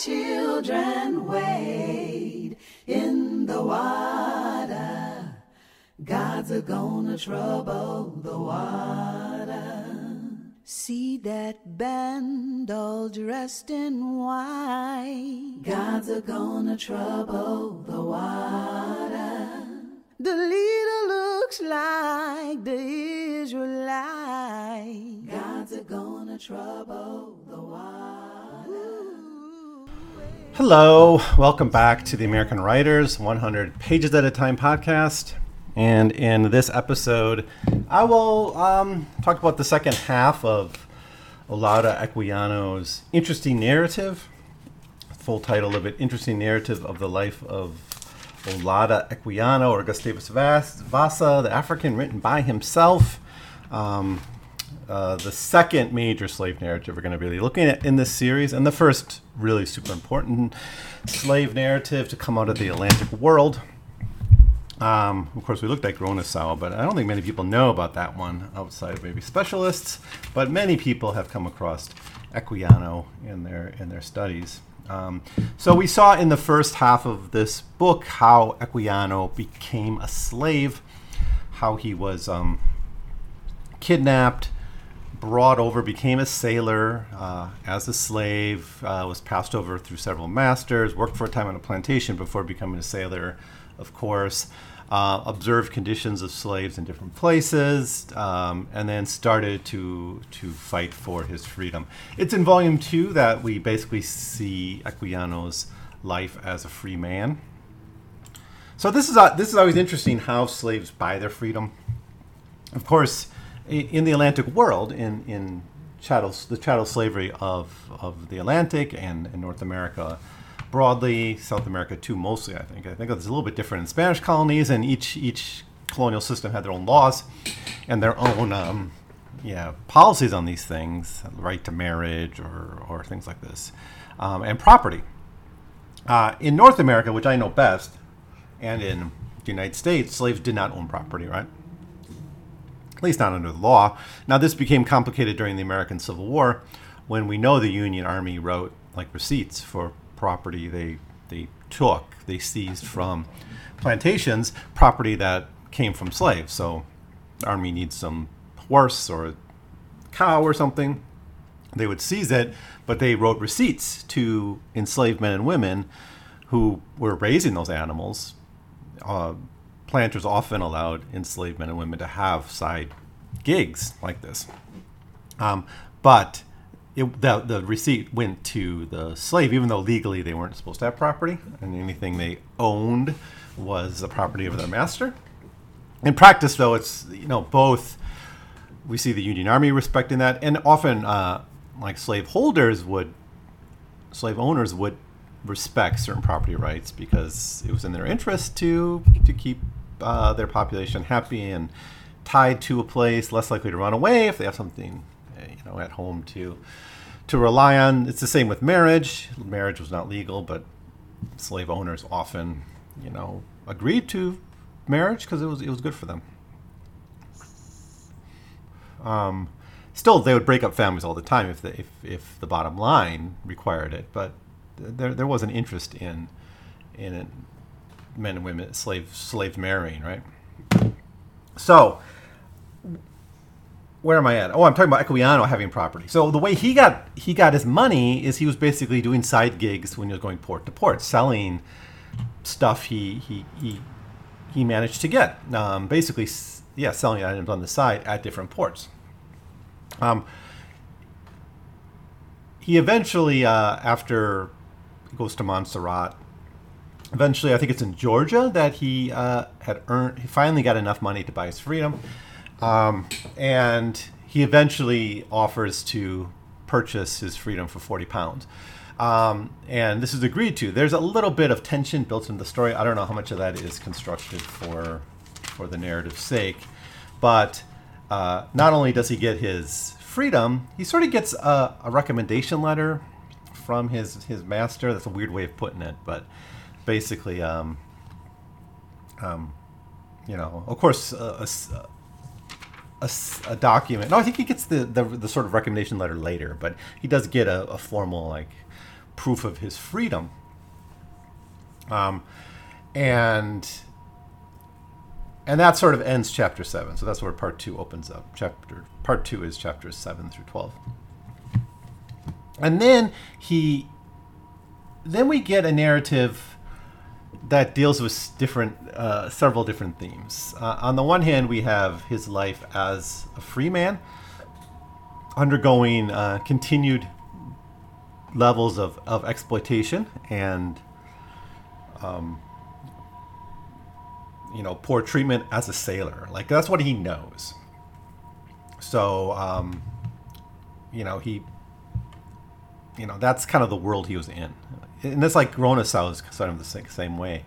children wade in the water. God's a gonna trouble the water. See that band all dressed in white. God's a gonna trouble the water. The leader looks like the Israelite. God's a gonna trouble the water. Hello, welcome back to the American Writers 100 Pages at a Time podcast. And in this episode, I will um, talk about the second half of Olaudah Equiano's interesting narrative. Full title of it Interesting Narrative of the Life of Olaudah Equiano or Gustavus Vas- Vassa, the African, written by himself. Um, uh, the second major slave narrative we're going to be looking at in this series, and the first really super important slave narrative to come out of the Atlantic world. Um, of course, we looked at Gronniosaw, but I don't think many people know about that one outside of maybe specialists. But many people have come across Equiano in their in their studies. Um, so we saw in the first half of this book how Equiano became a slave, how he was um, kidnapped, brought over, became a sailor uh, as a slave, uh, was passed over through several masters, worked for a time on a plantation before becoming a sailor, of course. Uh, observed conditions of slaves in different places, um, and then started to to fight for his freedom. It's in volume two that we basically see Equiano's life as a free man. So this is uh, this is always interesting how slaves buy their freedom. Of course, in the Atlantic world, in in chattel the chattel slavery of of the Atlantic and in North America broadly, South America too, mostly. I think I think it's a little bit different in Spanish colonies, and each each colonial system had their own laws and their own um, yeah policies on these things, right to marriage or or things like this, um, and property. Uh, in North America, which I know best, and in the United States, slaves did not own property, right? At least not under the law. Now, this became complicated during the American Civil War when we know the Union Army wrote like receipts for property they they took, they seized from plantations, property that came from slaves. So, army needs some horse or cow or something, they would seize it, but they wrote receipts to enslaved men and women who were raising those animals. Uh, planters often allowed enslaved men and women to have side gigs like this. Um, but it, the, the receipt went to the slave, even though legally they weren't supposed to have property, and anything they owned was the property of their master. In practice, though, it's you know both. We see the Union Army respecting that, and often, uh, like slave holders would, slave owners would respect certain property rights because it was in their interest to to keep uh, their population happy and tied to a place, less likely to run away if they have something, uh, you know, at home to to rely on. It's the same with marriage. Marriage was not legal, but slave owners often, you know, agreed to marriage because it was it was good for them. Um, still, they would break up families all the time if the if, if the bottom line required it. But there there was an interest in in it, men and women slave slave marrying, right? So where am I at? Oh, I'm talking about Equiano having property. So the way he got he got his money is he was basically doing side gigs when he was going port to port, selling stuff he he he, he managed to get. Um, basically, yeah, selling items on the side at different ports. Um, he eventually, uh, after he goes to Montserrat, eventually, I think it's in Georgia that he uh, had earned. He finally got enough money to buy his freedom, um, and he eventually offers to purchase his freedom for forty pounds. Um, and this is agreed to. There's a little bit of tension built into the story. I don't know how much of that is constructed for for the narrative's sake, but uh, not only does he get his freedom, he sort of gets a, a recommendation letter from his his master. That's a weird way of putting it, but basically, um, um, you know, of course, a document. No, I think he gets the, the the sort of recommendation letter later, but he does get a, a formal like proof of his freedom. Um, and and that sort of ends chapter seven. So that's where part two opens up. Chapter part two is chapters seven through twelve. And then he, then we get a narrative that deals with different, uh, several different themes. Uh, on the one hand, we have his life as a free man, undergoing uh, continued levels of, of exploitation and um, you know poor treatment as a sailor. Like that's what he knows. So um, you know he you know that's kind of the world he was in and it's like Gronniosaw is sort of the same way.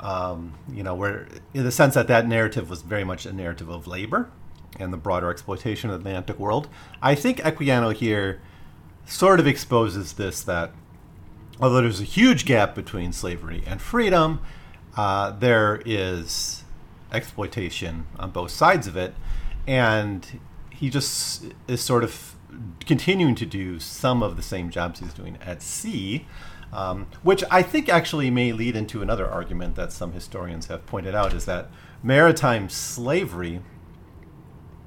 Um, you know where in the sense that that narrative was very much a narrative of labor and the broader exploitation of the Atlantic world. I think Equiano here sort of exposes this that although there's a huge gap between slavery and freedom, uh, there is exploitation on both sides of it, and he just is sort of continuing to do some of the same jobs he's doing at sea. Um, which I think actually may lead into another argument that some historians have pointed out is that maritime slavery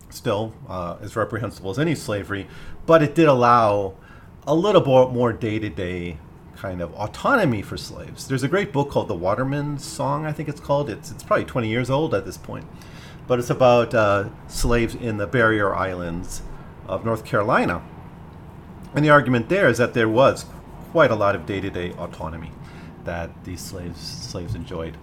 still uh, as reprehensible as any slavery, but it did allow a little bit more day to day kind of autonomy for slaves. There's a great book called The Waterman's Song, I think it's called. It's, it's probably 20 years old at this point. But it's about uh, slaves in the barrier islands of North Carolina. And the argument there is that there was quite a lot of day to day autonomy that these slaves slaves enjoyed.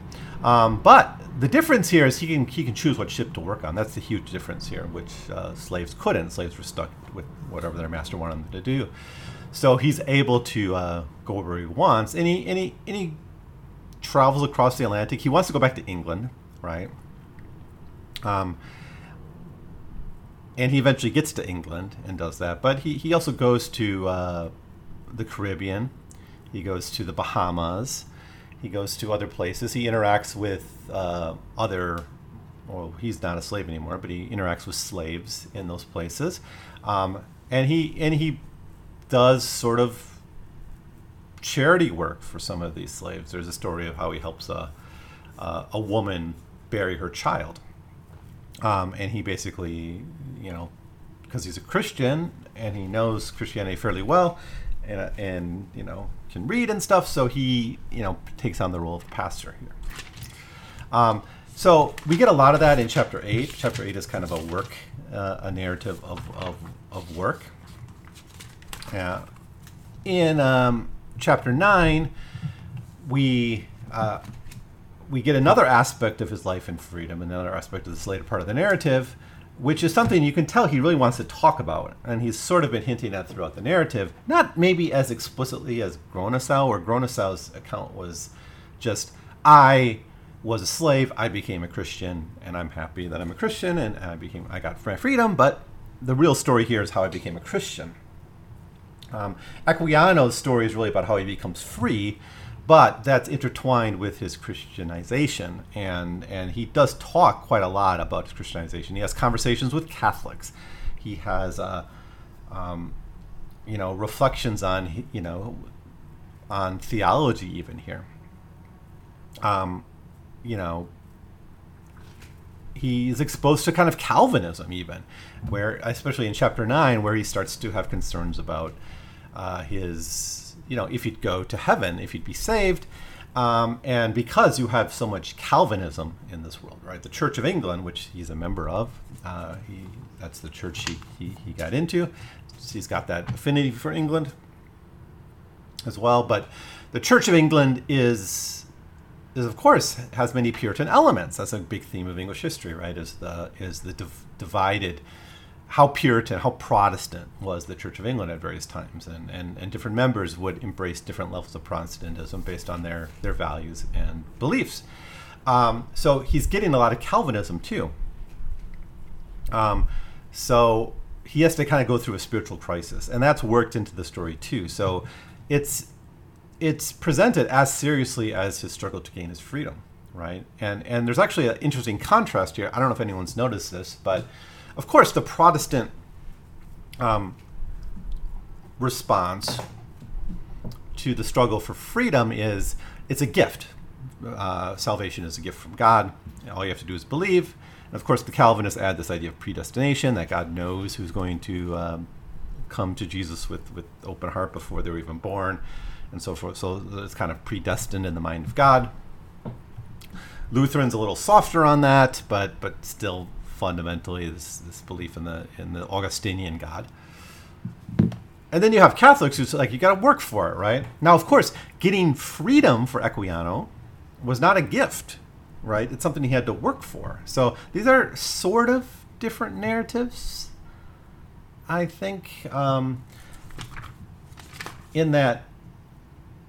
Um, but the difference here is he can he can choose what ship to work on. That's the huge difference here, which uh, slaves couldn't. Slaves were stuck with whatever their master wanted them to do. So he's able to uh, go where he wants, he, and he travels across the Atlantic. He wants to go back to England, right? Um, and he eventually gets to England and does that. But he, he also goes to uh, the Caribbean. He goes to the Bahamas. He goes to other places. He interacts with uh, other, well, he's not a slave anymore, but he interacts with slaves in those places. Um, and he and he does sort of charity work for some of these slaves. There's a story of how he helps a, uh, a woman bury her child. Um, and he basically, you know, because he's a Christian and he knows Christianity fairly well and, and, you know, can read and stuff, so he, you know, takes on the role of pastor here. Um, so we get a lot of that in chapter 8. Chapter 8 is kind of a work, uh, a narrative of, of, of work. Yeah. In um, chapter nine, we uh, we get another aspect of his life and freedom, another aspect of this later part of the narrative, which is something you can tell he really wants to talk about, and he's sort of been hinting at throughout the narrative. Not maybe as explicitly as Gronniosaw, where Gronniosaw's account was just I was a slave, I became a Christian, and I'm happy that I'm a Christian, and I became I got my freedom. But the real story here is how I became a Christian. Um, story is really about how he becomes free, but that's intertwined with his Christianization, and and he does talk quite a lot about his Christianization. He has conversations with Catholics. He has, uh, um, you know, reflections on you know, on theology even here. Um, you know, he's exposed to kind of Calvinism even, where especially in chapter nine, where he starts to have concerns about uh, his, you know, if he'd go to heaven, if he'd be saved. Um, and because you have so much Calvinism in this world, right? The Church of England, which he's a member of, uh, he that's the church he, he, he got into. He's got that affinity for England as well. But the Church of England is is of course has many Puritan elements. That's a big theme of English history, right? Is the is the div- divided how Puritan, how Protestant was the Church of England at various times, and, and, and different members would embrace different levels of Protestantism based on their, their values and beliefs. Um, so he's getting a lot of Calvinism too. Um, so he has to kind of go through a spiritual crisis, and that's worked into the story too. So it's it's presented as seriously as his struggle to gain his freedom, right? And and there's actually an interesting contrast here. I don't know if anyone's noticed this, but of course, the Protestant um, response to the struggle for freedom is it's a gift. Uh, salvation is a gift from God. All you have to do is believe. And of course, the Calvinists add this idea of predestination that God knows who's going to um, come to Jesus with, with open heart before they're even born, and so forth. So it's kind of predestined in the mind of God. Lutherans a little softer on that, but but still fundamentally this, this belief in the in the Augustinian God. And then you have Catholics who's like you got to work for it, right? Now, of course, getting freedom for Equiano was not a gift, right? It's something he had to work for. So these are sort of different narratives, I think, um, in that,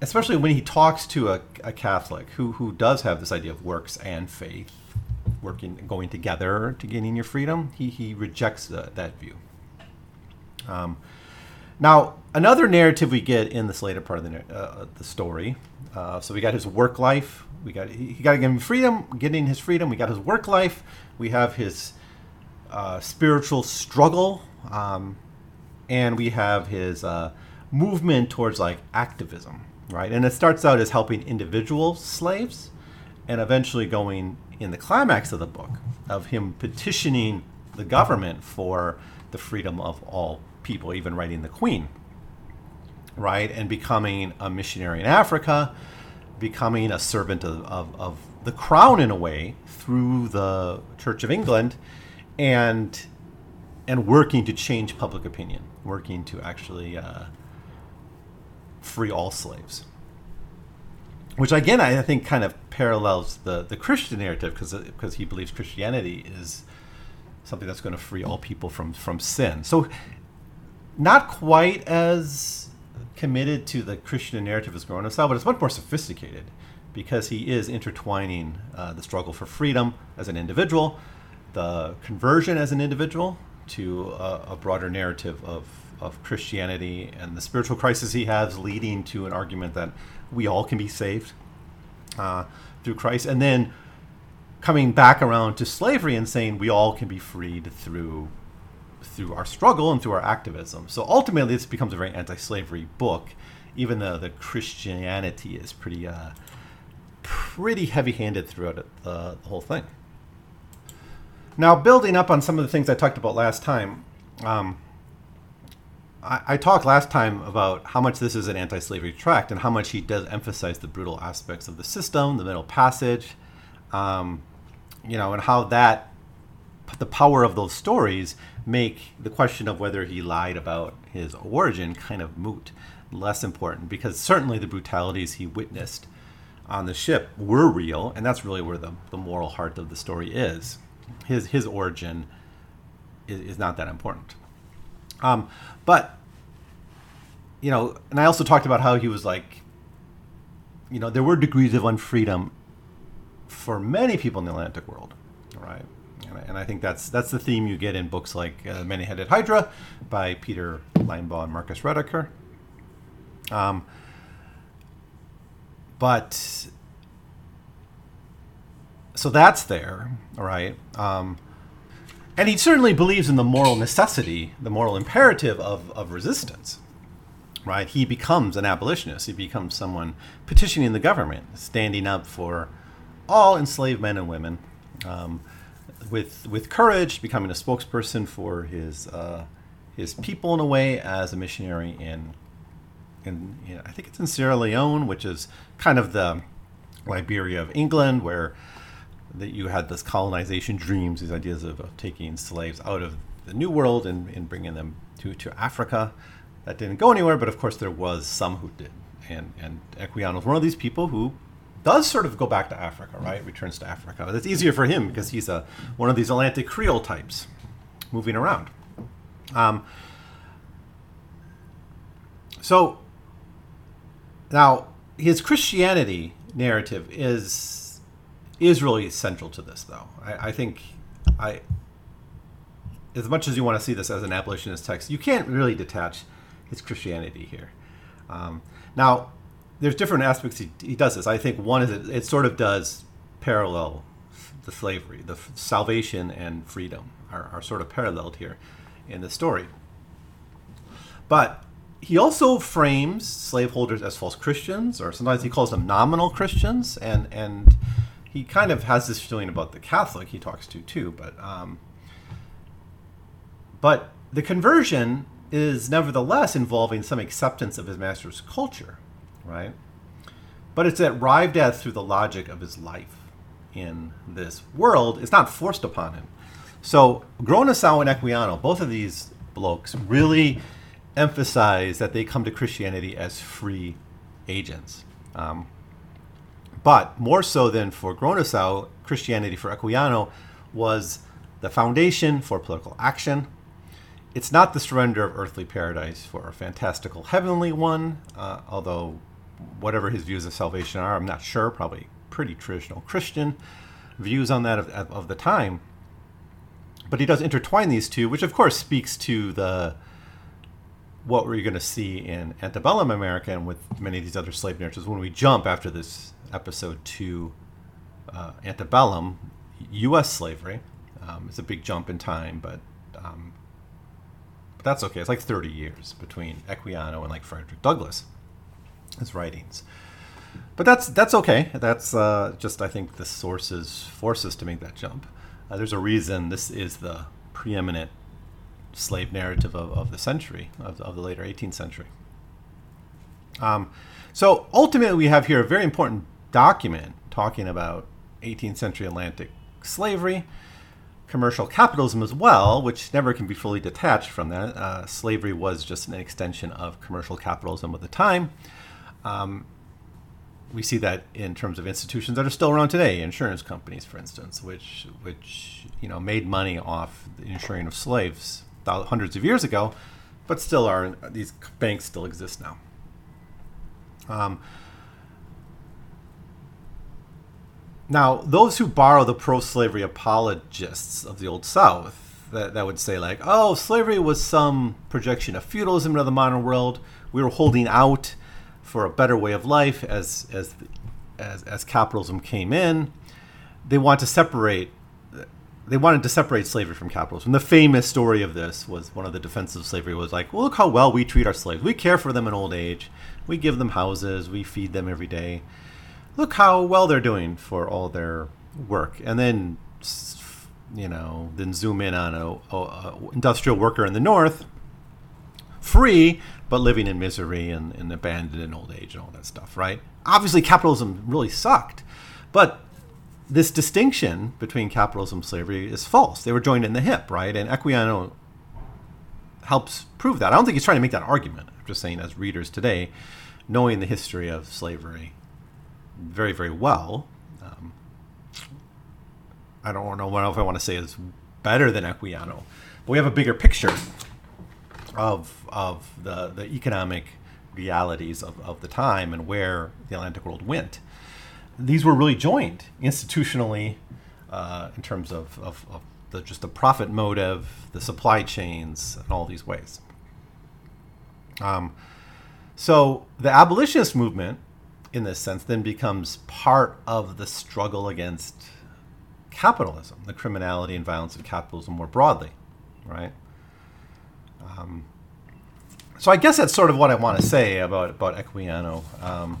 especially when he talks to a, a Catholic who, who does have this idea of works and faith working going together to gaining your freedom, he, he rejects the, that view. Um, now, another narrative we get in this later part of the, uh, the story. Uh, so we got his work life. We got he, he got to give him freedom, getting his freedom. We got his work life. We have his uh, spiritual struggle, um, and we have his uh, movement towards like activism, right? And it starts out as helping individual slaves, and eventually going in the climax of the book of him petitioning the government for the freedom of all people, even writing the Queen, right? And becoming a missionary in Africa, becoming a servant of, of, of the crown in a way through the Church of England, and and working to change public opinion, working to actually uh, free all slaves. Which again, I think, kind of parallels the, the Christian narrative because because he believes Christianity is something that's going to free all people from from sin. So not quite as committed to the Christian narrative as Gronniosaw, but it's much more sophisticated because he is intertwining uh, the struggle for freedom as an individual, the conversion as an individual, to a, a, broader narrative of, of Christianity and the spiritual crisis he has, leading to an argument that we all can be saved uh, through Christ, and then coming back around to slavery and saying we all can be freed through through our struggle and through our activism. So ultimately, this becomes a very anti-slavery book, even though the Christianity is pretty, uh, pretty heavy-handed throughout it, uh, the whole thing. Now, building up on some of the things I talked about last time, um, I, I, talked last time about how much this is an anti-slavery tract and how much he does emphasize the brutal aspects of the system, the Middle Passage, um, you know, and how that the power of those stories make the question of whether he lied about his origin kind of moot, less important, because certainly the brutalities he witnessed on the ship were real, and that's really where the, the moral heart of the story is. His, his origin is, is not that important. Um, but, you know, and I also talked about how he was like, you know, there were degrees of unfreedom for many people in the Atlantic world, right? and I think that's that's the theme you get in books like uh, Many-Headed Hydra by Peter Linebaugh and Marcus Rediker. Um, but so that's there, right? Um, and he certainly believes in the moral necessity, the moral imperative of, of resistance, right? He becomes an abolitionist. He becomes someone petitioning the government, standing up for all enslaved men and women. Um, with with courage, becoming a spokesperson for his uh, his people in a way as a missionary in in you know, I think it's in Sierra Leone, which is kind of the Liberia of England, where that you had this colonization dreams, these ideas of, of taking slaves out of the New World and, and bringing them to, to Africa. That didn't go anywhere, but of course there was some who did. And, and Equiano was one of these people who does sort of go back to Africa, right? Returns to Africa. That's easier for him because he's a one of these Atlantic Creole types, moving around. Um, so now his Christianity narrative is is really central to this, though. I, I think I, as much as you want to see this as an abolitionist text, you can't really detach his Christianity here. Um, now, there's different aspects he, he does this. I think one is it, it sort of does parallel the slavery, the salvation and freedom are, are sort of paralleled here in the story. But he also frames slaveholders as false Christians, or sometimes he calls them nominal Christians, and and he kind of has this feeling about the Catholic he talks to too. But um, but the conversion is nevertheless involving some acceptance of his master's culture, right? But it's arrived at through the logic of his life in this world. It's not forced upon him. So Gronniosaw and Equiano, both of these blokes, really emphasize that they come to Christianity as free agents. Um, but more so than for Gronniosaw, Christianity for Equiano was the foundation for political action. It's not the surrender of earthly paradise for a fantastical heavenly one, uh, although whatever his views of salvation are, I'm not sure, probably pretty traditional Christian views on that of, of the time. But he does intertwine these two, which of course speaks to the what we're going to see in antebellum America and with many of these other slave narratives when we jump after this episode to uh, antebellum U.S. slavery. Um, it's a big jump in time, but um, but that's okay. It's like 30 years between Equiano and like Frederick Douglass, his writings. But that's that's okay. That's uh, just I think the sources force us to make that jump. Uh, there's a reason this is the preeminent slave narrative of, of the century, of, of, the later 18th century. Um, so ultimately, we have here a very important document talking about 18th century Atlantic slavery, commercial capitalism as well, which never can be fully detached from that. Uh, slavery was just an extension of commercial capitalism of the time. Um, we see that in terms of institutions that are still around today, insurance companies, for instance, which which you know made money off the insuring of slaves hundreds of years ago, but still are these banks still exist now. Um, now, those who borrow the pro-slavery apologists of the Old South, that, that would say like, oh, slavery was some projection of feudalism into the modern world. We were holding out for a better way of life as as as, as capitalism came in. They want to separate. They wanted to separate slavery from capitalism. The famous story of this was one of the defenses of slavery was like, well, look how well we treat our slaves. We care for them in old age. We give them houses. We feed them every day. Look how well they're doing for all their work. And then, you know, then zoom in on a, industrial worker in the north, free, but living in misery and, and abandoned in old age and all that stuff, right? Obviously, capitalism really sucked, but this distinction between capitalism and slavery is false. They were joined in the hip, right? And Equiano helps prove that. I don't think he's trying to make that argument. I'm just saying, as readers today, knowing the history of slavery very, very well, um, I don't know what if I want to say is better than Equiano, but we have a bigger picture of of the the economic realities of, of the time and where the Atlantic world went. These were really joined institutionally uh, in terms of, of, of the, just the profit motive, the supply chains, and all these ways. Um, so the abolitionist movement, in this sense, then becomes part of the struggle against capitalism, the criminality and violence of capitalism more broadly, right? Um, so I guess that's sort of what I want to say about about Equiano. Um,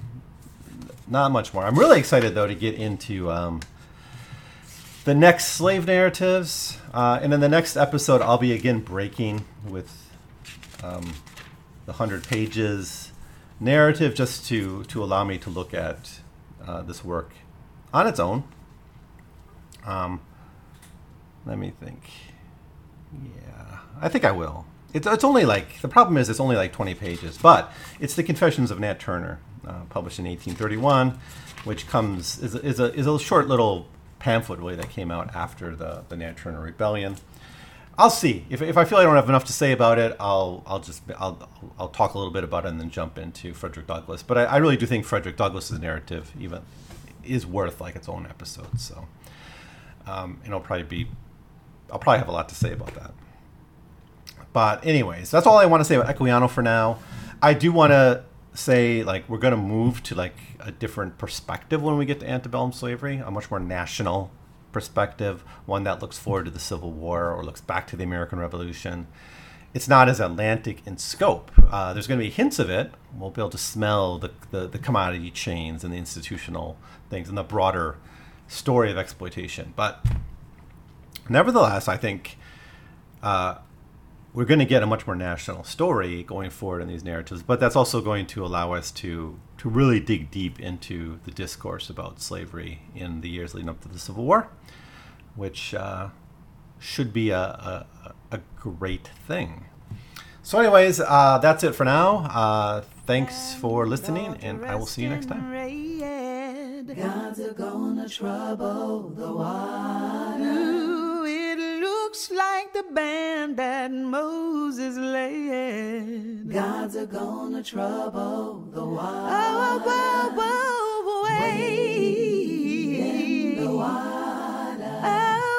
not much more. I'm really excited though to get into um, the next slave narratives, uh, and in the next episode, I'll be again breaking with um, the hundred pages narrative, just to to allow me to look at uh, this work on its own. Um, let me think. Yeah, I think I will. It's, it's only like the problem is it's only like 20 pages, but it's the Confessions of Nat Turner, uh, published in 1831, which comes is, is a is a short little pamphlet really that came out after the the Nat Turner Rebellion. I'll see if, if I feel I don't have enough to say about it. I'll I'll just I'll I'll talk a little bit about it and then jump into Frederick Douglass. But I, I really do think Frederick Douglass's narrative even is worth like its own episode. So, um, and it'll probably be I'll probably have a lot to say about that. But anyways, that's all I want to say about Equiano for now. I do want to say like we're going to move to like a different perspective when we get to antebellum slavery, a much more national perspective, one that looks forward to the Civil War or looks back to the American Revolution. it's not as Atlantic in scope. Uh, there's going to be hints of it. We'll be able to smell the, the, the commodity chains and the institutional things and the broader story of exploitation. But nevertheless, I think uh, we're going to get a much more national story going forward in these narratives. But that's also going to allow us to to really dig deep into the discourse about slavery in the years leading up to the Civil War, which uh, should be a, a, a great thing. So, anyways, uh, that's it for now. Uh, thanks for listening, and I will see you next time. Like the band that Moses led. Gods are gonna trouble the water. Oh, whoa, whoa, In the water. Oh,